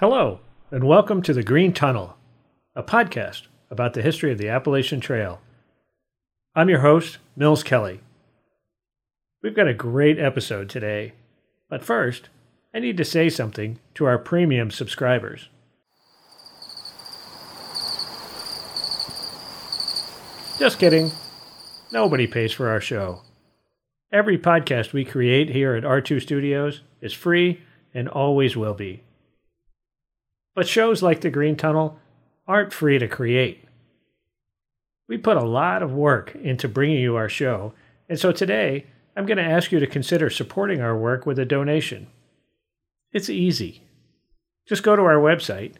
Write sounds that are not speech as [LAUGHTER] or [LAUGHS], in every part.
Hello, and welcome to The Green Tunnel, a podcast about the history of the Appalachian Trail. I'm your host, Mills Kelly. We've got a great episode today, but first, I need to say something to our premium subscribers. Just kidding. Nobody pays for our show. Every podcast we create here at R2 Studios is free and always will be. But shows like The Green Tunnel aren't free to create. We put a lot of work into bringing you our show, and so today I'm going to ask you to consider supporting our work with a donation. It's easy. Just go to our website,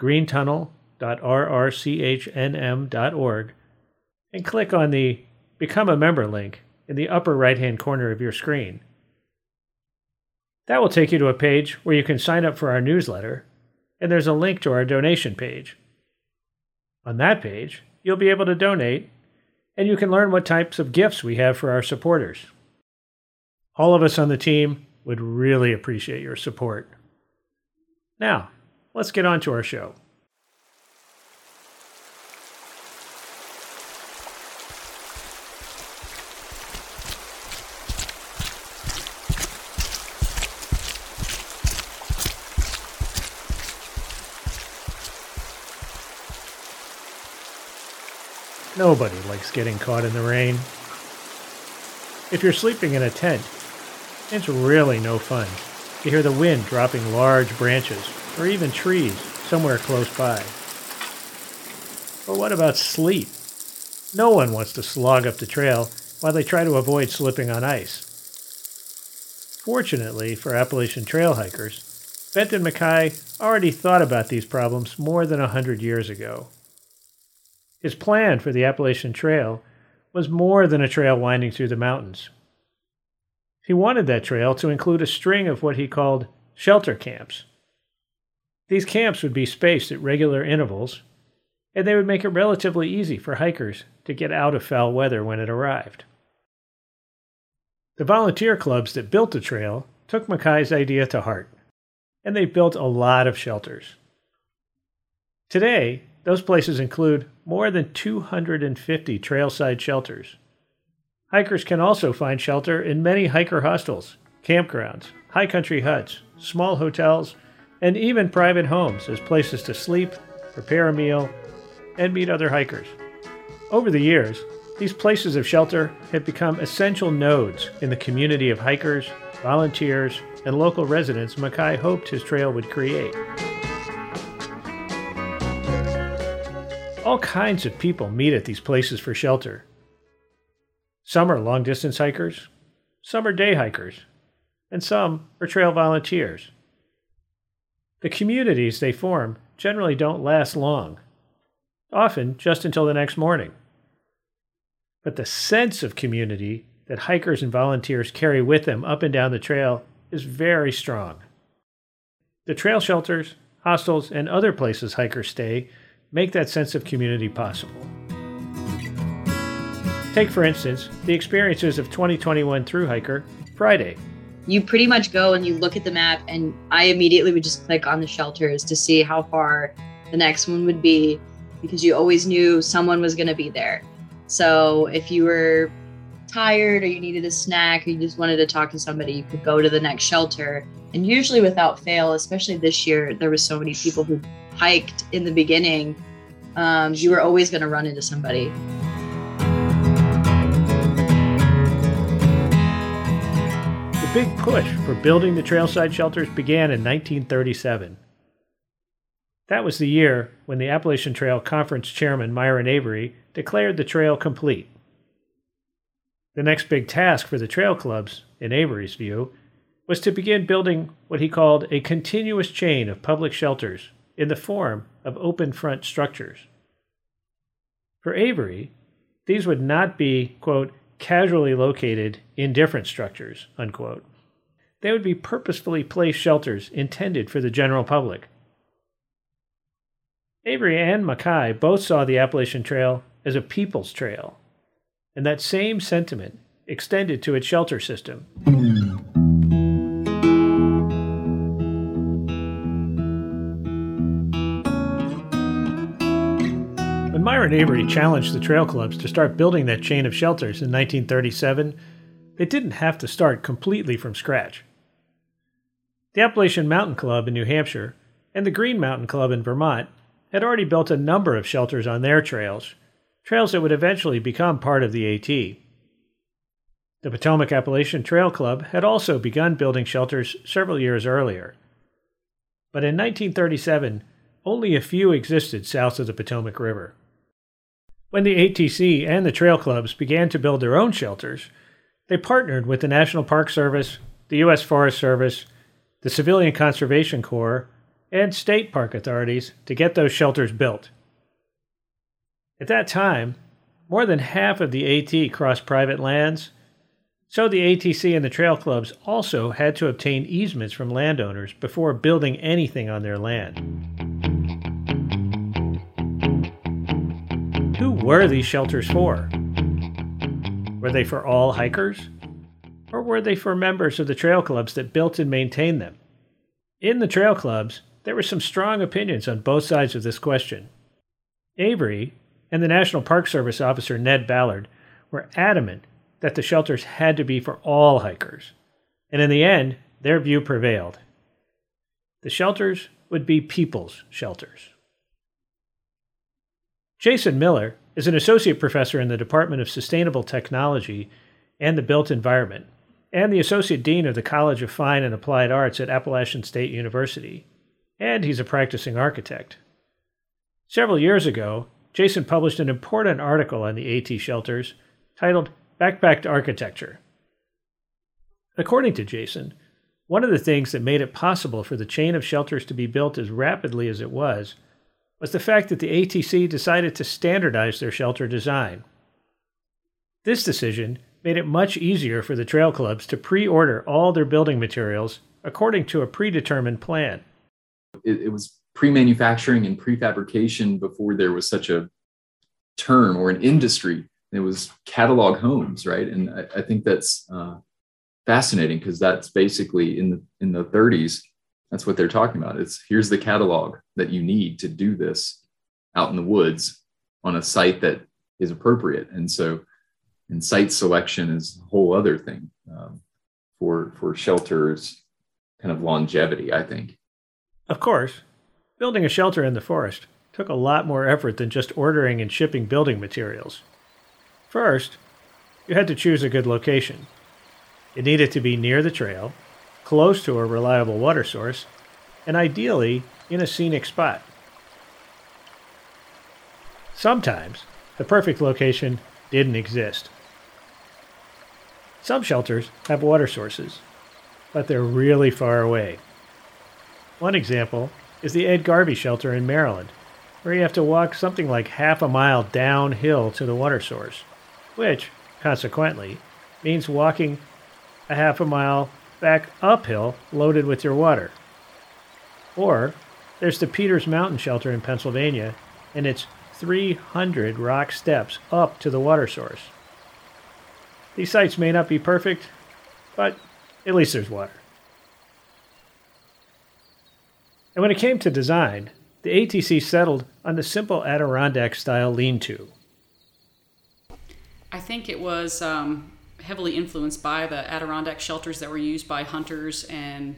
greentunnel.rrchnm.org, and click on the Become a Member link in the upper right hand corner of your screen. That will take you to a page where you can sign up for our newsletter, and there's a link to our donation page. On that page, you'll be able to donate, and you can learn what types of gifts we have for our supporters. All of us on the team would really appreciate your support. Now, let's get on to our show. Nobody likes getting caught in the rain. If you're sleeping in a tent, it's really no fun to hear the wind dropping large branches or even trees somewhere close by. But what about sleep? No one wants to slog up the trail while they try to avoid slipping on ice. Fortunately for Appalachian trail hikers, Benton MacKaye already thought about these problems more than a hundred years ago. His plan for the Appalachian Trail was more than a trail winding through the mountains. He wanted that trail to include a string of what he called shelter camps. These camps would be spaced at regular intervals, and they would make it relatively easy for hikers to get out of foul weather when it arrived. The volunteer clubs that built the trail took MacKaye's idea to heart, and they built a lot of shelters. Today, those places include more than 250 trailside shelters. Hikers can also find shelter in many hiker hostels, campgrounds, high country huts, small hotels, and even private homes as places to sleep, prepare a meal, and meet other hikers. Over the years, these places of shelter have become essential nodes in the community of hikers, volunteers, and local residents MacKaye hoped his trail would create. All kinds of people meet at these places for shelter. Some are long distance hikers, some are day hikers, and some are trail volunteers. The communities they form generally don't last long, often just until the next morning. But the sense of community that hikers and volunteers carry with them up and down the trail is very strong. The trail shelters, hostels, and other places hikers stay make that sense of community possible. Take, for instance, the experiences of 2021 through hiker Friday. You pretty much go and you look at the map, and I immediately would just click on the shelters to see how far the next one would be because you always knew someone was going to be there. So if you were tired or you needed a snack or you just wanted to talk to somebody, you could go to the next shelter. And usually, without fail, especially this year, there was so many people who hiked in the beginning. Um, you were always going to run into somebody. The big push for building the trailside shelters began in 1937. That was the year when the Appalachian Trail Conference chairman Myron Avery declared the trail complete. The next big task for the trail clubs, in Avery's view, was to begin building what he called a continuous chain of public shelters in the form of open front structures. For Avery, these would not be, quote, casually located in different structures, unquote. They would be purposefully placed shelters intended for the general public. Avery and MacKaye both saw the Appalachian Trail as a people's trail and that same sentiment extended to its shelter system. Myron Avery challenged the trail clubs to start building that chain of shelters in 1937, they didn't have to start completely from scratch. The Appalachian Mountain Club in New Hampshire and the Green Mountain Club in Vermont had already built a number of shelters on their trails, trails that would eventually become part of the AT. The Potomac Appalachian Trail Club had also begun building shelters several years earlier. But in 1937, only a few existed south of the Potomac River. When the ATC and the trail clubs began to build their own shelters, they partnered with the National Park Service, the U.S. Forest Service, the Civilian Conservation Corps, and state park authorities to get those shelters built. At that time, more than half of the AT crossed private lands, so the ATC and the trail clubs also had to obtain easements from landowners before building anything on their land. Who were these shelters for? Were they for all hikers? Or were they for members of the trail clubs that built and maintained them? In the trail clubs, there were some strong opinions on both sides of this question. Avery and the National Park Service officer Ned Ballard were adamant that the shelters had to be for all hikers, and in the end, their view prevailed. The shelters would be people's shelters. Jason Miller is an associate professor in the Department of Sustainable Technology and the Built Environment, and the associate dean of the College of Fine and Applied Arts at Appalachian State University and he's a practicing architect. Several years ago, Jason published an important article on the AT shelters titled Backpacked Architecture. According to Jason, one of the things that made it possible for the chain of shelters to be built as rapidly as it was was the fact that the ATC decided to standardize their shelter design. This decision made it much easier for the trail clubs to pre order all their building materials according to a predetermined plan it, it was pre-manufacturing and prefabrication before there was such a term or an industry. It was catalog homes, right? And I, I think that's uh, fascinating because that's basically in the in the 30s. That's what they're talking about. It's here's the catalog that you need to do this out in the woods on a site that is appropriate. And so, and site selection is a whole other thing um, for for shelters, kind of longevity. I think. Of course, building a shelter in the forest took a lot more effort than just ordering and shipping building materials. First, you had to choose a good location. It needed to be near the trail, close to a reliable water source, and ideally in a scenic spot. Sometimes, the perfect location didn't exist. Some shelters have water sources, but they're really far away. One example is the Ed Garvey shelter in Maryland, where you have to walk something like half a mile downhill to the water source, which, consequently, means walking a half a mile back uphill loaded with your water. Or there's the Peters Mountain Shelter in Pennsylvania, and it's 300 rock steps up to the water source. These sites may not be perfect, but at least there's water. And when it came to design, the ATC settled on the simple Adirondack style lean to. I think it was um, heavily influenced by the Adirondack shelters that were used by hunters and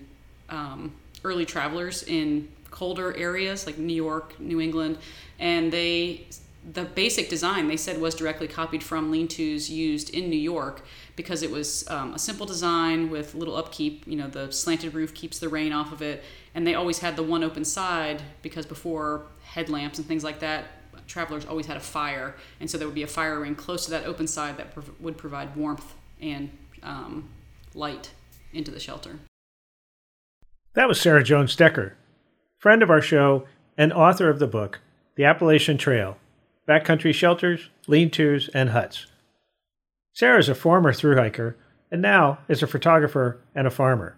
um, early travelers in colder areas like New York, New England, and they the basic design they said was directly copied from lean-tos used in New York because it was um, a simple design with little upkeep. You know, the slanted roof keeps the rain off of it, and they always had the one open side because before headlamps and things like that, travelers always had a fire, and so there would be a fire ring close to that open side that would provide warmth and um, light into the shelter. That was Sarah Jones Decker, friend of our show and author of the book, The Appalachian Trail Backcountry Shelters, Lean Tos, and Huts. Sarah is a former through hiker and now is a photographer and a farmer.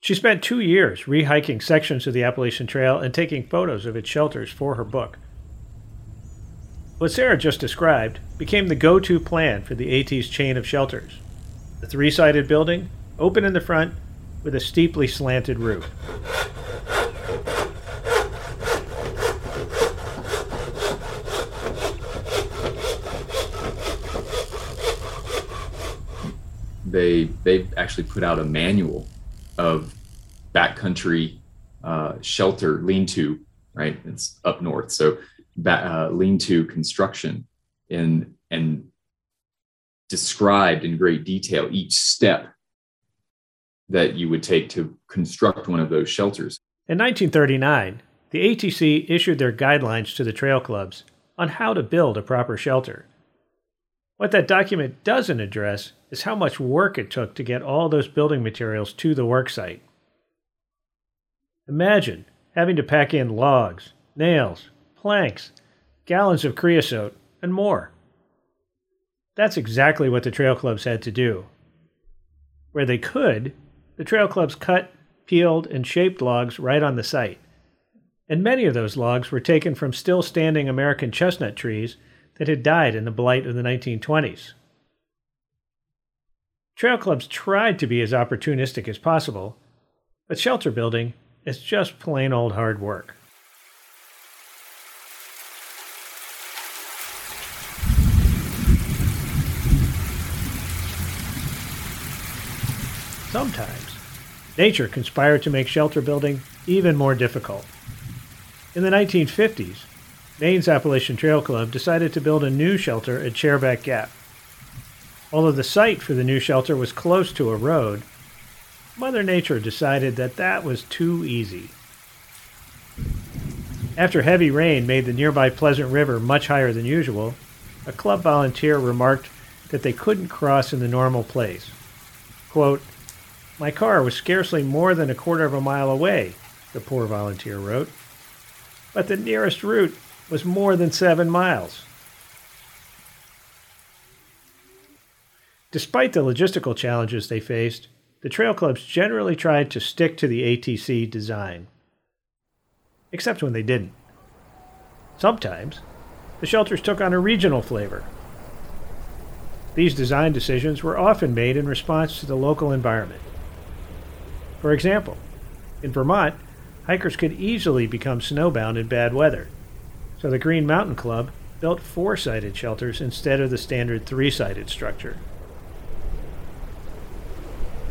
She spent two years rehiking sections of the Appalachian Trail and taking photos of its shelters for her book what Sarah just described became the go to plan for the AT's chain of shelters. a three sided building, open in the front, with a steeply slanted roof. They they actually put out a manual of backcountry uh, shelter lean-to, right? It's up north, so uh, lean-to construction in and described in great detail each step that you would take to construct one of those shelters. In 1939, the ATC issued their guidelines to the trail clubs on how to build a proper shelter. What that document doesn't address is how much work it took to get all those building materials to the worksite. Imagine having to pack in logs, nails, planks, gallons of creosote, and more. That's exactly what the trail clubs had to do. Where they could, the trail clubs cut, peeled, and shaped logs right on the site. And many of those logs were taken from still standing American chestnut trees that had died in the blight of the 1920s. Trail clubs tried to be as opportunistic as possible, but shelter building is just plain old hard work. Sometimes, nature conspired to make shelter building even more difficult. In the 1950s, Maine's Appalachian Trail Club decided to build a new shelter at Chairback Gap. Although the site for the new shelter was close to a road, Mother Nature decided that that was too easy. After heavy rain made the nearby Pleasant River much higher than usual, a club volunteer remarked that they couldn't cross in the normal place. Quote, my car was scarcely more than a quarter of a mile away, the poor volunteer wrote. But the nearest route was more than seven miles. Despite the logistical challenges they faced, the trail clubs generally tried to stick to the ATC design. Except when they didn't. Sometimes, the shelters took on a regional flavor. These design decisions were often made in response to the local environment. For example, in Vermont, hikers could easily become snowbound in bad weather, so the Green Mountain Club built four sided shelters instead of the standard three sided structure.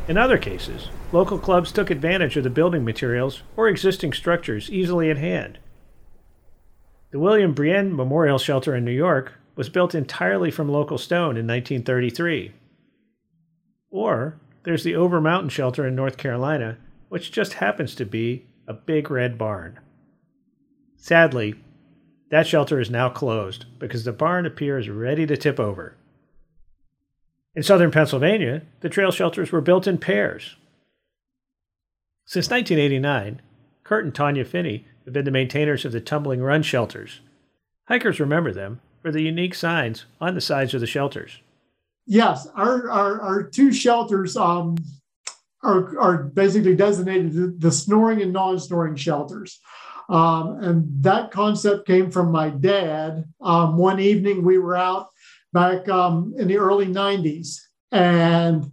In other cases, local clubs took advantage of the building materials or existing structures easily at hand. The William Brien Memorial Shelter in New York was built entirely from local stone in 1933. Or there's the Over Mountain Shelter in North Carolina, which just happens to be a big red barn. Sadly, that shelter is now closed because the barn appears ready to tip over. In southern Pennsylvania, the trail shelters were built in pairs. Since 1989, Kurt and Tanya Finney have been the maintainers of the Tumbling Run shelters. Hikers remember them for the unique signs on the sides of the shelters yes, our, our, our two shelters um, are, are basically designated the, snoring and non snoring shelters. Um, and that concept came from my dad. Um, one evening we were out back um, in the early 90s and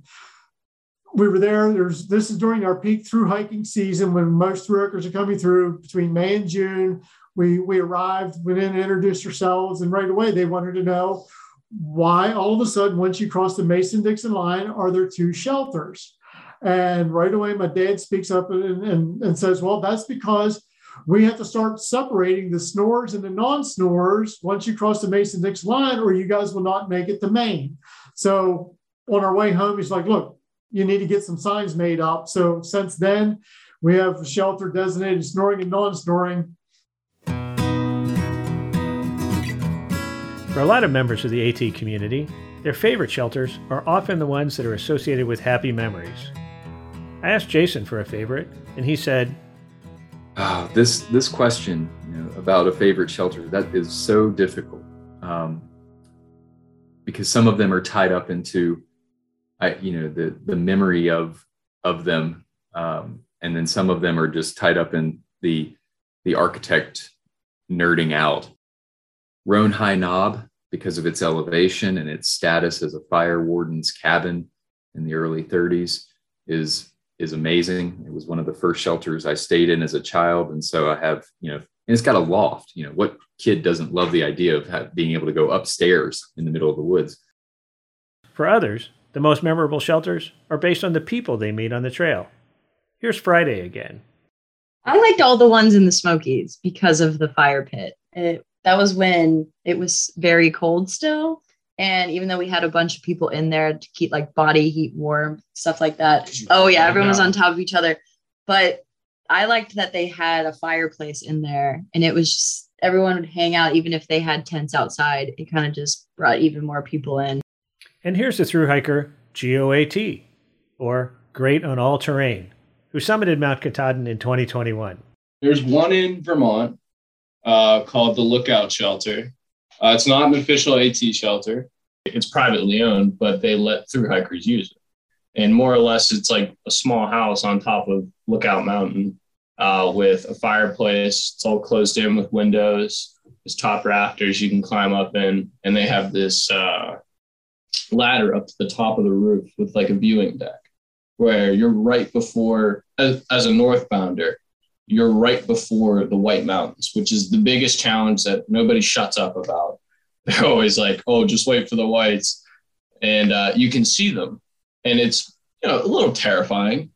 we were there. There's this is during our peak through hiking season when most through hikers are coming through between May and June. We we arrived, went in, introduced ourselves, and right away they wanted to know why all of a sudden, once you cross the Mason Dixon line, are there two shelters? And right away, my dad speaks up and, and, and says, Well, that's because we have to start separating the snorers and the non snorers once you cross the Mason Dixon line, or you guys will not make it to Maine. So on our way home, he's like, Look, you need to get some signs made up. So since then, we have shelter designated snoring and non snoring For a lot of members of the AT community, their favorite shelters are often the ones that are associated with happy memories. I asked Jason for a favorite, and he said, oh, "This this question you know, about a favorite shelter that is so difficult um, because some of them are tied up into, I, you know, the the memory of of them, um, and then some of them are just tied up in the the architect nerding out Roan High Knob, because of its elevation and its status as a fire warden's cabin in the early 30s, is is amazing. It was one of the first shelters I stayed in as a child, and so I have you know, and it's got a loft. You know, what kid doesn't love the idea of have, being able to go upstairs in the middle of the woods? For others, the most memorable shelters are based on the people they meet on the trail. Here's Friday again. I liked all the ones in the Smokies because of the fire pit. It, that was when it was very cold still. And even though we had a bunch of people in there to keep like body heat warm, stuff like that. Oh, yeah, everyone was on top of each other. But I liked that they had a fireplace in there and it was just everyone would hang out even if they had tents outside. It kind of just brought even more people in. And here's the through hiker GOAT, or Great on All Terrain, who summited Mount Katahdin in 2021. There's one in Vermont uh, called the Lookout Shelter. Uh, it's not an official AT shelter. It's privately owned, but they let through hikers use it. And more or less, it's like a small house on top of Lookout Mountain uh, with a fireplace. It's all closed in with windows. There's top rafters you can climb up in, and they have this uh, ladder up to the top of the roof with like a viewing deck, where you're right before, as, as a northbounder, you're right before the White Mountains, which is the biggest challenge that nobody shuts up about. [LAUGHS] They're always like, "Oh, just wait for the whites," and uh, you can see them, and it's you know a little terrifying,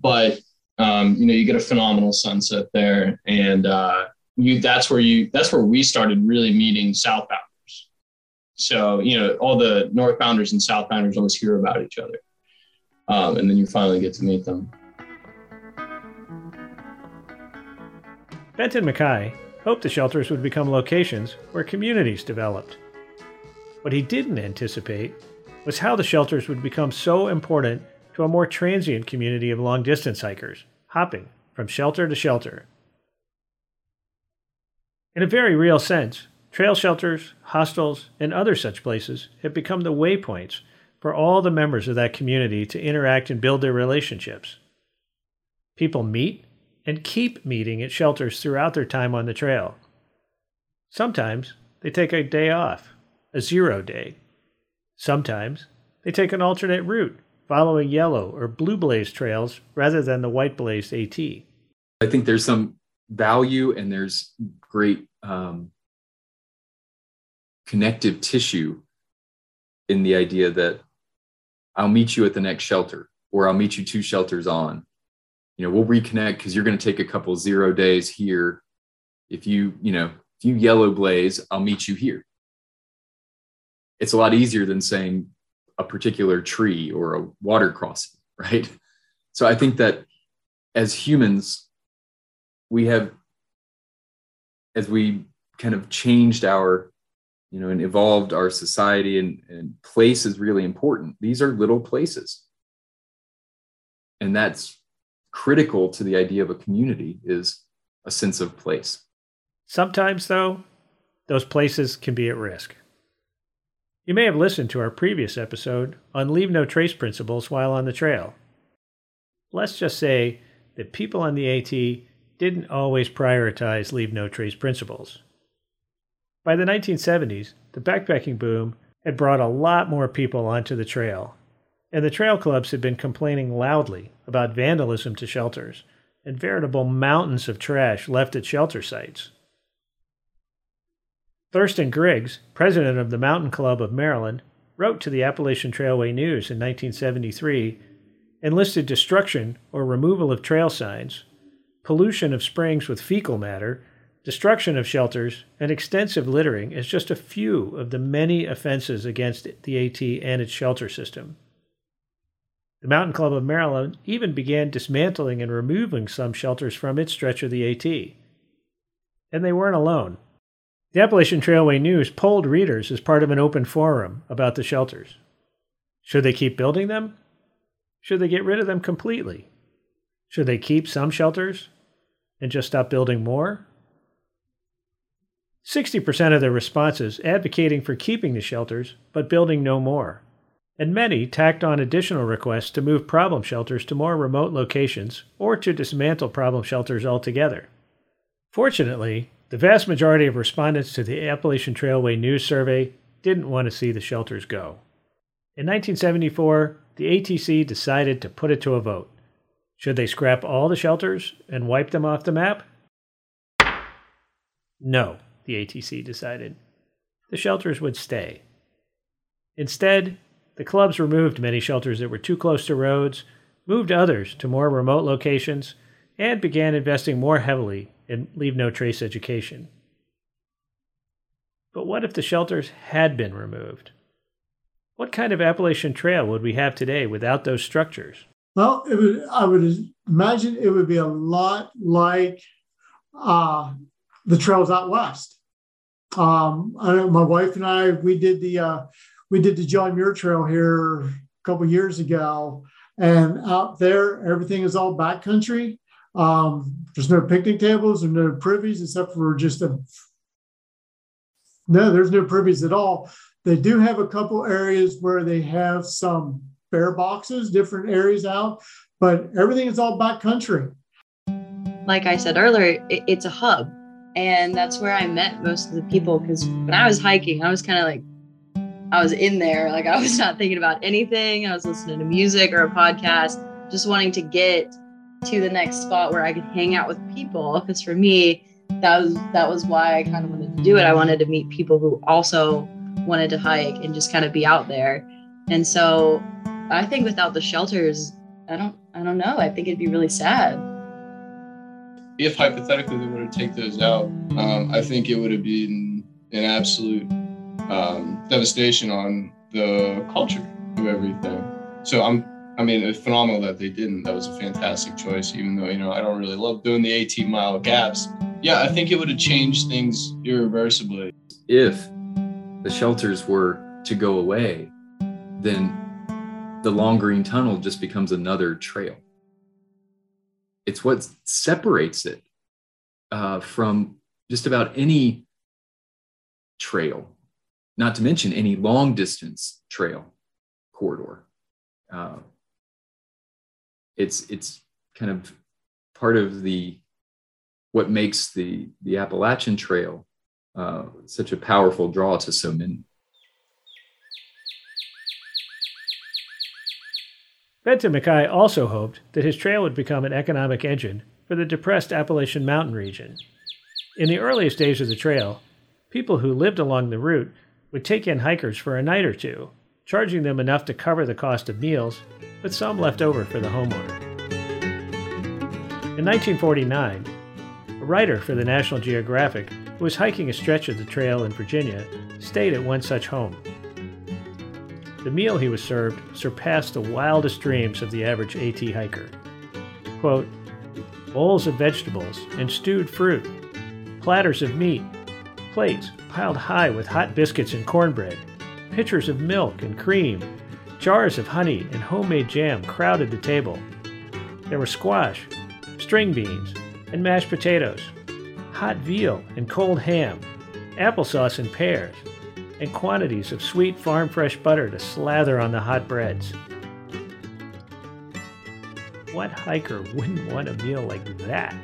but um, you know you get a phenomenal sunset there, and uh, you that's where you that's where we started really meeting southbounders. So you know all the northbounders and southbounders always hear about each other, um, and then you finally get to meet them. Benton MacKaye hoped the shelters would become locations where communities developed. What he didn't anticipate was how the shelters would become so important to a more transient community of long distance hikers, hopping from shelter to shelter. In a very real sense, trail shelters, hostels, and other such places have become the waypoints for all the members of that community to interact and build their relationships. People meet and keep meeting at shelters throughout their time on the trail. Sometimes they take a day off, a zero day. Sometimes they take an alternate route, following yellow or blue blaze trails rather than the white blaze AT. I think there's some value and there's great um, connective tissue in the idea that I'll meet you at the next shelter or I'll meet you two shelters on you know we'll reconnect because you're going to take a couple zero days here. If you you know if you yellow blaze i'll meet you here. It's a lot easier than saying a particular tree or a water crossing [LAUGHS] right? So i think that as humans we have as we kind of changed our you know and evolved our society and, and place is really important. These are little places. And that's critical to the idea of a community is a sense of place. Sometimes, though, those places can be at risk. You may have listened to our previous episode on Leave No Trace principles while on the trail. Let's just say that people on the AT didn't always prioritize Leave No Trace principles. By the 1970s, the backpacking boom had brought a lot more people onto the trail, and the trail clubs had been complaining loudly about vandalism to shelters and veritable mountains of trash left at shelter sites. Thurston Griggs, president of the Mountain Club of Maryland, wrote to the Appalachian Trailway News in 1973 and listed destruction or removal of trail signs, pollution of springs with fecal matter, destruction of shelters, and extensive littering as just a few of the many offenses against the AT and its shelter system. The Mountain Club of Maryland even began dismantling and removing some shelters from its stretch of the AT. And they weren't alone. The Appalachian Trailway News polled readers as part of an open forum about the shelters. Should they keep building them? Should they get rid of them completely? Should they keep some shelters and just stop building more? 60% of the responses advocating for keeping the shelters but building no more and many tacked on additional requests to move problem shelters to more remote locations or to dismantle problem shelters altogether. Fortunately, the vast majority of respondents to the Appalachian Trailway News Survey didn't want to see the shelters go. In 1974, the ATC decided to put it to a vote. Should they scrap all the shelters and wipe them off the map? No, the ATC decided. The shelters would stay. Instead, the clubs removed many shelters that were too close to roads, moved others to more remote locations, and began investing more heavily in Leave No Trace education. But what if the shelters had been removed? What kind of Appalachian Trail would we have today without those structures? Well, would, I would imagine it would be a lot like uh, the trails out west. Um, I know my wife and I, we did the uh, we did the John Muir Trail here a couple years ago, and out there everything is all backcountry. Um, there's no picnic tables or no privies except for just a no. There's no privies at all. They do have a couple areas where they have some bear boxes, different areas out, but everything is all backcountry. Like I said earlier, it, it's a hub. And that's where I met most of the people because when I was hiking, I was kind of like, I was in there. Like I was [LAUGHS] not thinking about anything. I was listening to music or a podcast, just wanting to get to the next spot where I could hang out with people. Because for me, that was that was why I kind of wanted to do it. I wanted to meet people who also wanted to hike and just kind of be out there. And so I think without the shelters, I don't I don't know. I think it'd be really sad. If hypothetically they were to take those out, um, I think it would have been an absolute um, devastation on the culture of everything. So I'm I mean, it's phenomenal that they didn't. That was a fantastic choice, even though, you know, I don't really love doing the 18 mile gaps. Yeah, I think it would have changed things irreversibly. If the shelters were to go away, then the long green tunnel just becomes another trail. It's what separates it uh, from just about any trail, not to mention any long distance trail corridor. Uh, it's it's kind of part of the what makes the the Appalachian Trail uh, such a powerful draw to so many. Benton MacKaye also hoped that his trail would become an economic engine for the depressed Appalachian Mountain region. In the earliest days of the trail, people who lived along the route would take in hikers for a night or two, charging them enough to cover the cost of meals, with some left over for the homeowner. In 1949, a writer for the National Geographic who was hiking a stretch of the trail in Virginia stayed at one such home. The meal he was served surpassed the wildest dreams of the average AT hiker. Quote, bowls of vegetables and stewed fruit, platters of meat, plates piled high with hot biscuits and cornbread, pitchers of milk and cream, jars of honey and homemade jam crowded the table. There were squash, string beans, and mashed potatoes, hot veal and cold ham, applesauce and pears, and quantities of sweet farm fresh butter to slather on the hot breads. What hiker wouldn't want a meal like that?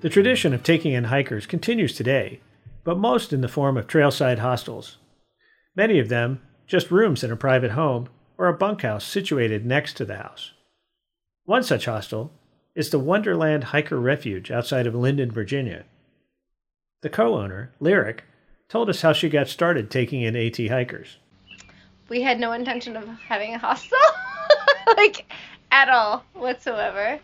The tradition of taking in hikers continues today, but most in the form of trailside hostels. Many of them just rooms in a private home or a bunkhouse situated next to the house. One such hostel is the Wonderland Hiker Refuge outside of Linden, Virginia. The co owner, Lyric, told us how she got started taking in AT hikers. We had no intention of having a hostel, [LAUGHS] like at all whatsoever.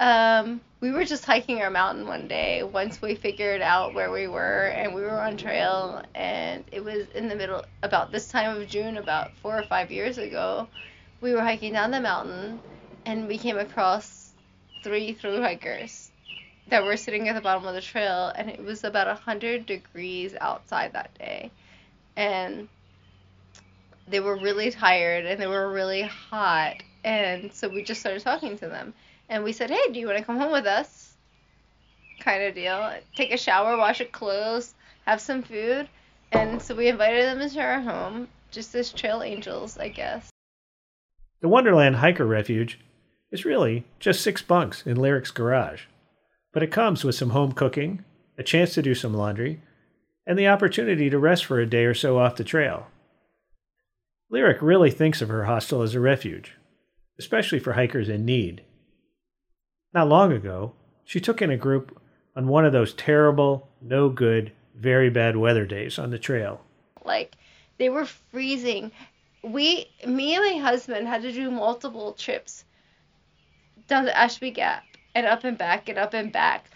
Um, we were just hiking our mountain one day once we figured out where we were and we were on trail and it was in the middle about this time of June about 4 or 5 years ago we were hiking down the mountain and we came across three through hikers that were sitting at the bottom of the trail and it was about 100 degrees outside that day. And they were really tired and they were really hot and so we just started talking to them and we said, "Hey, do you want to come home with us?" Kind of deal. Take a shower, wash your clothes, have some food, and so we invited them into our home, just as trail angels, I guess. The Wonderland Hiker Refuge is really just six bunks in Lyric's garage, but it comes with some home cooking, a chance to do some laundry, and the opportunity to rest for a day or so off the trail. Lyric really thinks of her hostel as a refuge, especially for hikers in need. Not long ago, she took in a group on one of those terrible, no good, very bad weather days on the trail. Like They were freezing. We, me and my husband had to do multiple trips down the Ashby Gap and up and back and up and back.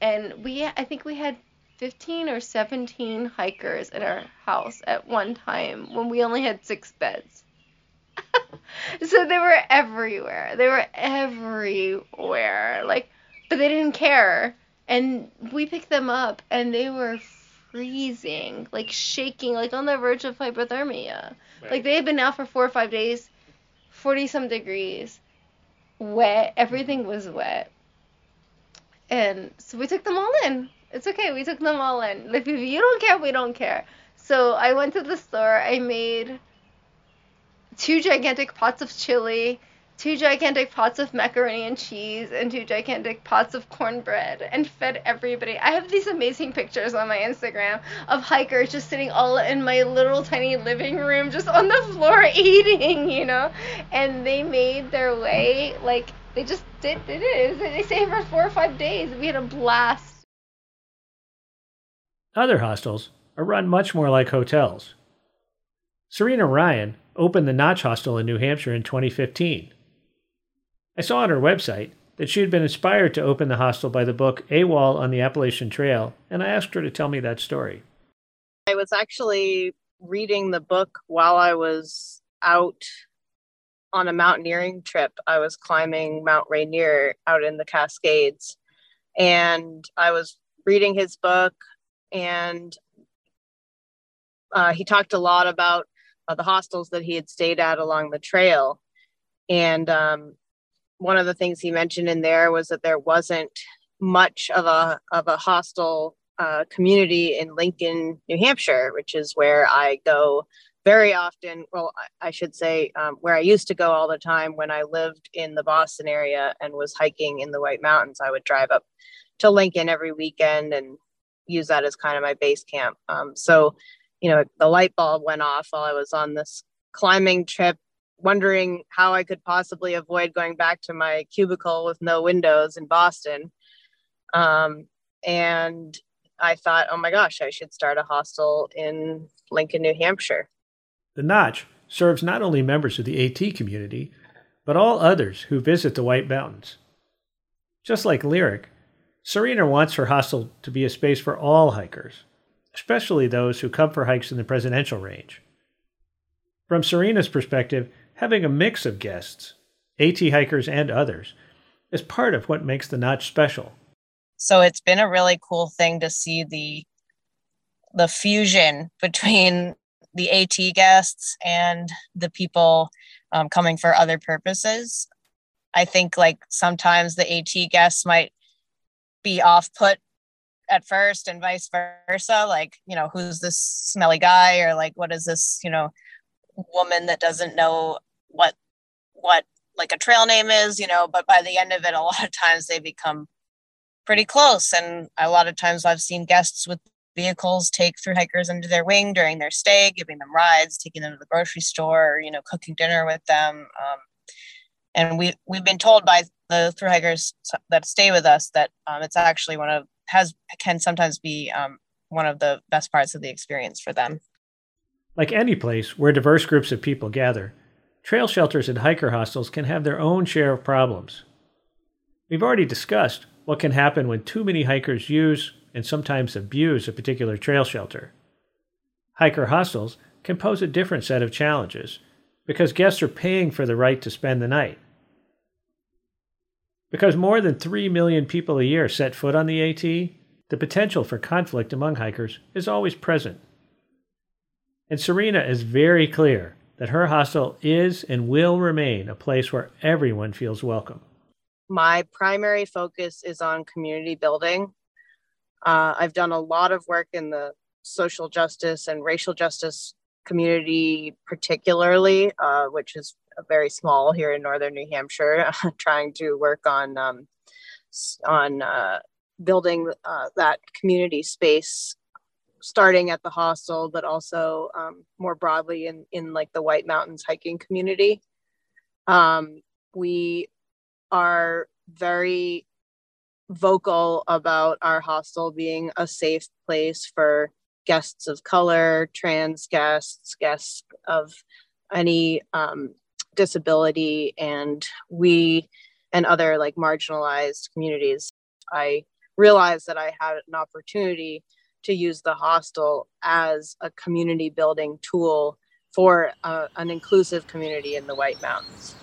And we, I think we had 15 or 17 hikers in our house at one time when we only had six beds. [LAUGHS] so they were everywhere. They were everywhere. Like, but they didn't care. And we picked them up and they were freezing, like shaking, like on the verge of hypothermia. Right. Like they had been out for four or five days, 40 some degrees, wet. Everything mm-hmm. was wet. And so we took them all in. It's okay. We took them all in. Like if you don't care, we don't care. So I went to the store. I made two gigantic pots of chili, two gigantic pots of macaroni and cheese, and two gigantic pots of cornbread, and fed everybody. I have these amazing pictures on my Instagram of hikers just sitting all in my little tiny living room, just on the floor [LAUGHS] eating, you know. And they made their way like they just did, did it. They stayed for four or five days. We had a blast. Other hostels are run much more like hotels. Serena Ryan opened the Notch Hostel in New Hampshire in 2015. I saw on her website that she had been inspired to open the hostel by the book AWOL on the Appalachian Trail, and I asked her to tell me that story. I was actually reading the book while I was out on a mountaineering trip. I was climbing Mount Rainier out in the Cascades, and I was reading his book, and uh, he talked a lot about uh, the hostels that he had stayed at along the trail. And um, one of the things he mentioned in there was that there wasn't much of a of a hostel uh, community in Lincoln, New Hampshire, which is where I go very often. Well, I, should say um, where I used to go all the time when I lived in the Boston area and was hiking in the White Mountains. I would drive up to Lincoln every weekend and use that as kind of my base camp. Um, so you know, the light bulb went off while I was on this climbing trip, wondering how I could possibly avoid going back to my cubicle with no windows in Boston. Um, and I thought, oh my gosh, I should start a hostel in Lincoln, New Hampshire. The Notch serves not only members of the AT community, but all others who visit the White Mountains. Just like Lyric, Serena wants her hostel to be a space for all hikers especially those who come for hikes in the presidential range. From Serena's perspective, having a mix of guests, AT hikers and others, is part of what makes the notch special. So it's been a really cool thing to see the the fusion between the AT guests and the people um, coming for other purposes. I think like sometimes the AT guests might be off put at first and vice versa like you know who's this smelly guy or like what is this you know woman that doesn't know what what like a trail name is you know? But by the end of it a [LAUGHS] lot of times they become pretty close. And a lot of times i've seen guests with vehicles take through hikers under their wing during their stay giving them rides taking them to the grocery store you know cooking dinner with them. Um, and we we've been told by the through hikers that stay with us that um, it's actually one of has can sometimes be um, one of the best parts of the experience for them. Like any place where diverse groups of people gather, trail shelters and hiker hostels can have their own share of problems. We've already discussed what can happen when too many hikers use and sometimes abuse a particular trail shelter. Hiker hostels can pose a different set of challenges because guests are paying for the right to spend the night. Because more than 3 million people a year set foot on the AT, the potential for conflict among hikers is always present. And Serena is very clear that her hostel is and will remain a place where everyone feels welcome. My primary focus is on community building. Uh, I've done a lot of work in the social justice and racial justice community, particularly, uh, which is very small here in northern New Hampshire, [LAUGHS] trying to work on um, on uh, building uh, that community space, starting at the hostel, but also um, more broadly in in like the White Mountains hiking community. Um, we are very vocal about our hostel being a safe place for guests of color, trans guests, guests of any um, disability, and we and other like marginalized communities. I realized that I had an opportunity to use the hostel as a community building tool for uh, an inclusive community in the White Mountains.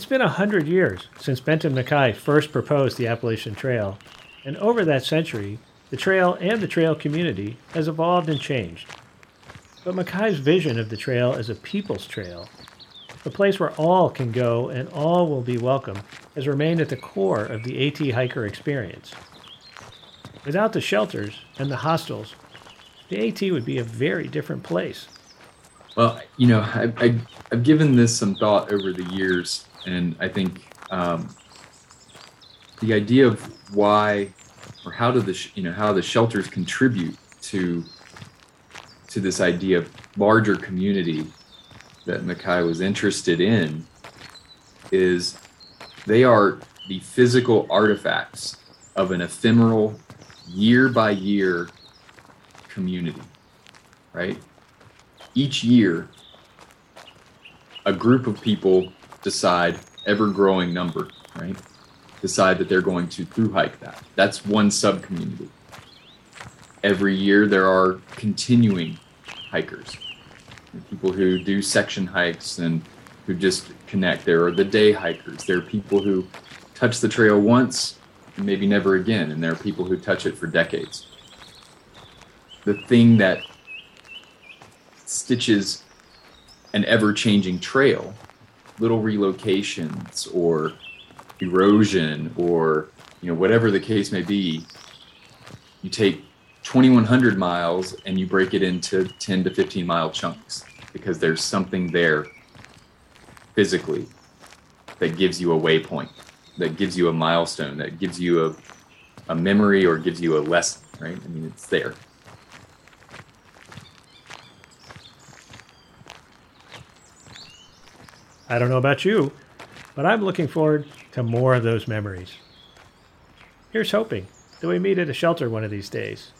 It's been a hundred years since Benton MacKaye first proposed the Appalachian Trail, and over that century, the trail and the trail community has evolved and changed. But MacKaye's vision of the trail as a people's trail, a place where all can go and all will be welcome, has remained at the core of the AT hiker experience. Without the shelters and the hostels, the AT would be a very different place. Well, you know, I, I, I've given this some thought over the years, and I think um, the idea of why or how do the sh- you know how the shelters contribute to to this idea of larger community that MacKaye was interested in is they are the physical artifacts of an ephemeral year by year community right? Each year a group of people decide ever growing number right? Decide that they're going to through hike that. That's one sub community every year there are continuing hikers. People who do section hikes and who just connect. There are the day hikers. There are people who touch the trail once and maybe never again and there are people who touch it for decades. The thing that stitches an ever-changing trail little relocations or erosion or you know whatever the case may be you take 2100 miles and you break it into 10 to 15 mile chunks because there's something there physically that gives you a waypoint that gives you a milestone that gives you a, a memory or gives you a lesson right? I mean it's there I don't know about you, but I'm looking forward to more of those memories. Here's hoping that we meet at a shelter one of these days.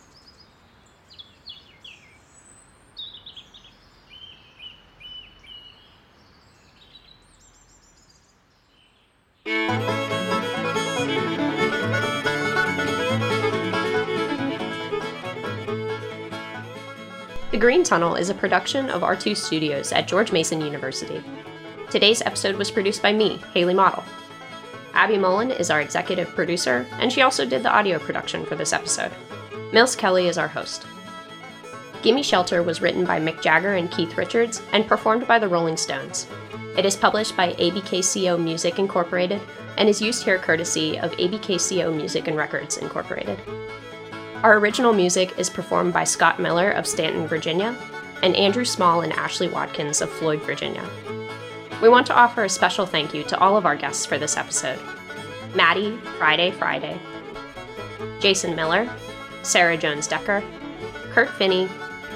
The Green Tunnel is a production of R2 Studios at George Mason University. Today's episode was produced by me, Hayley Madl. Abby Mullen is our executive producer, and she also did the audio production for this episode. Mills Kelly is our host. Gimme Shelter was written by Mick Jagger and Keith Richards and performed by the Rolling Stones. It is published by ABKCO Music Incorporated and is used here courtesy of ABKCO Music and Records Incorporated. Our original music is performed by Scott Miller of Staunton, Virginia, and Andrew Small and Ashley Watkins of Floyd, Virginia. We want to offer a special thank you to all of our guests for this episode Maddie, Friday Friday, Jason Miller, Sarah Jones Decker, Kurt Finney,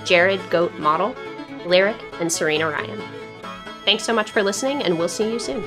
Jared Goat Madl, Lyric, and Serena Ryan. Thanks so much for listening, and we'll see you soon.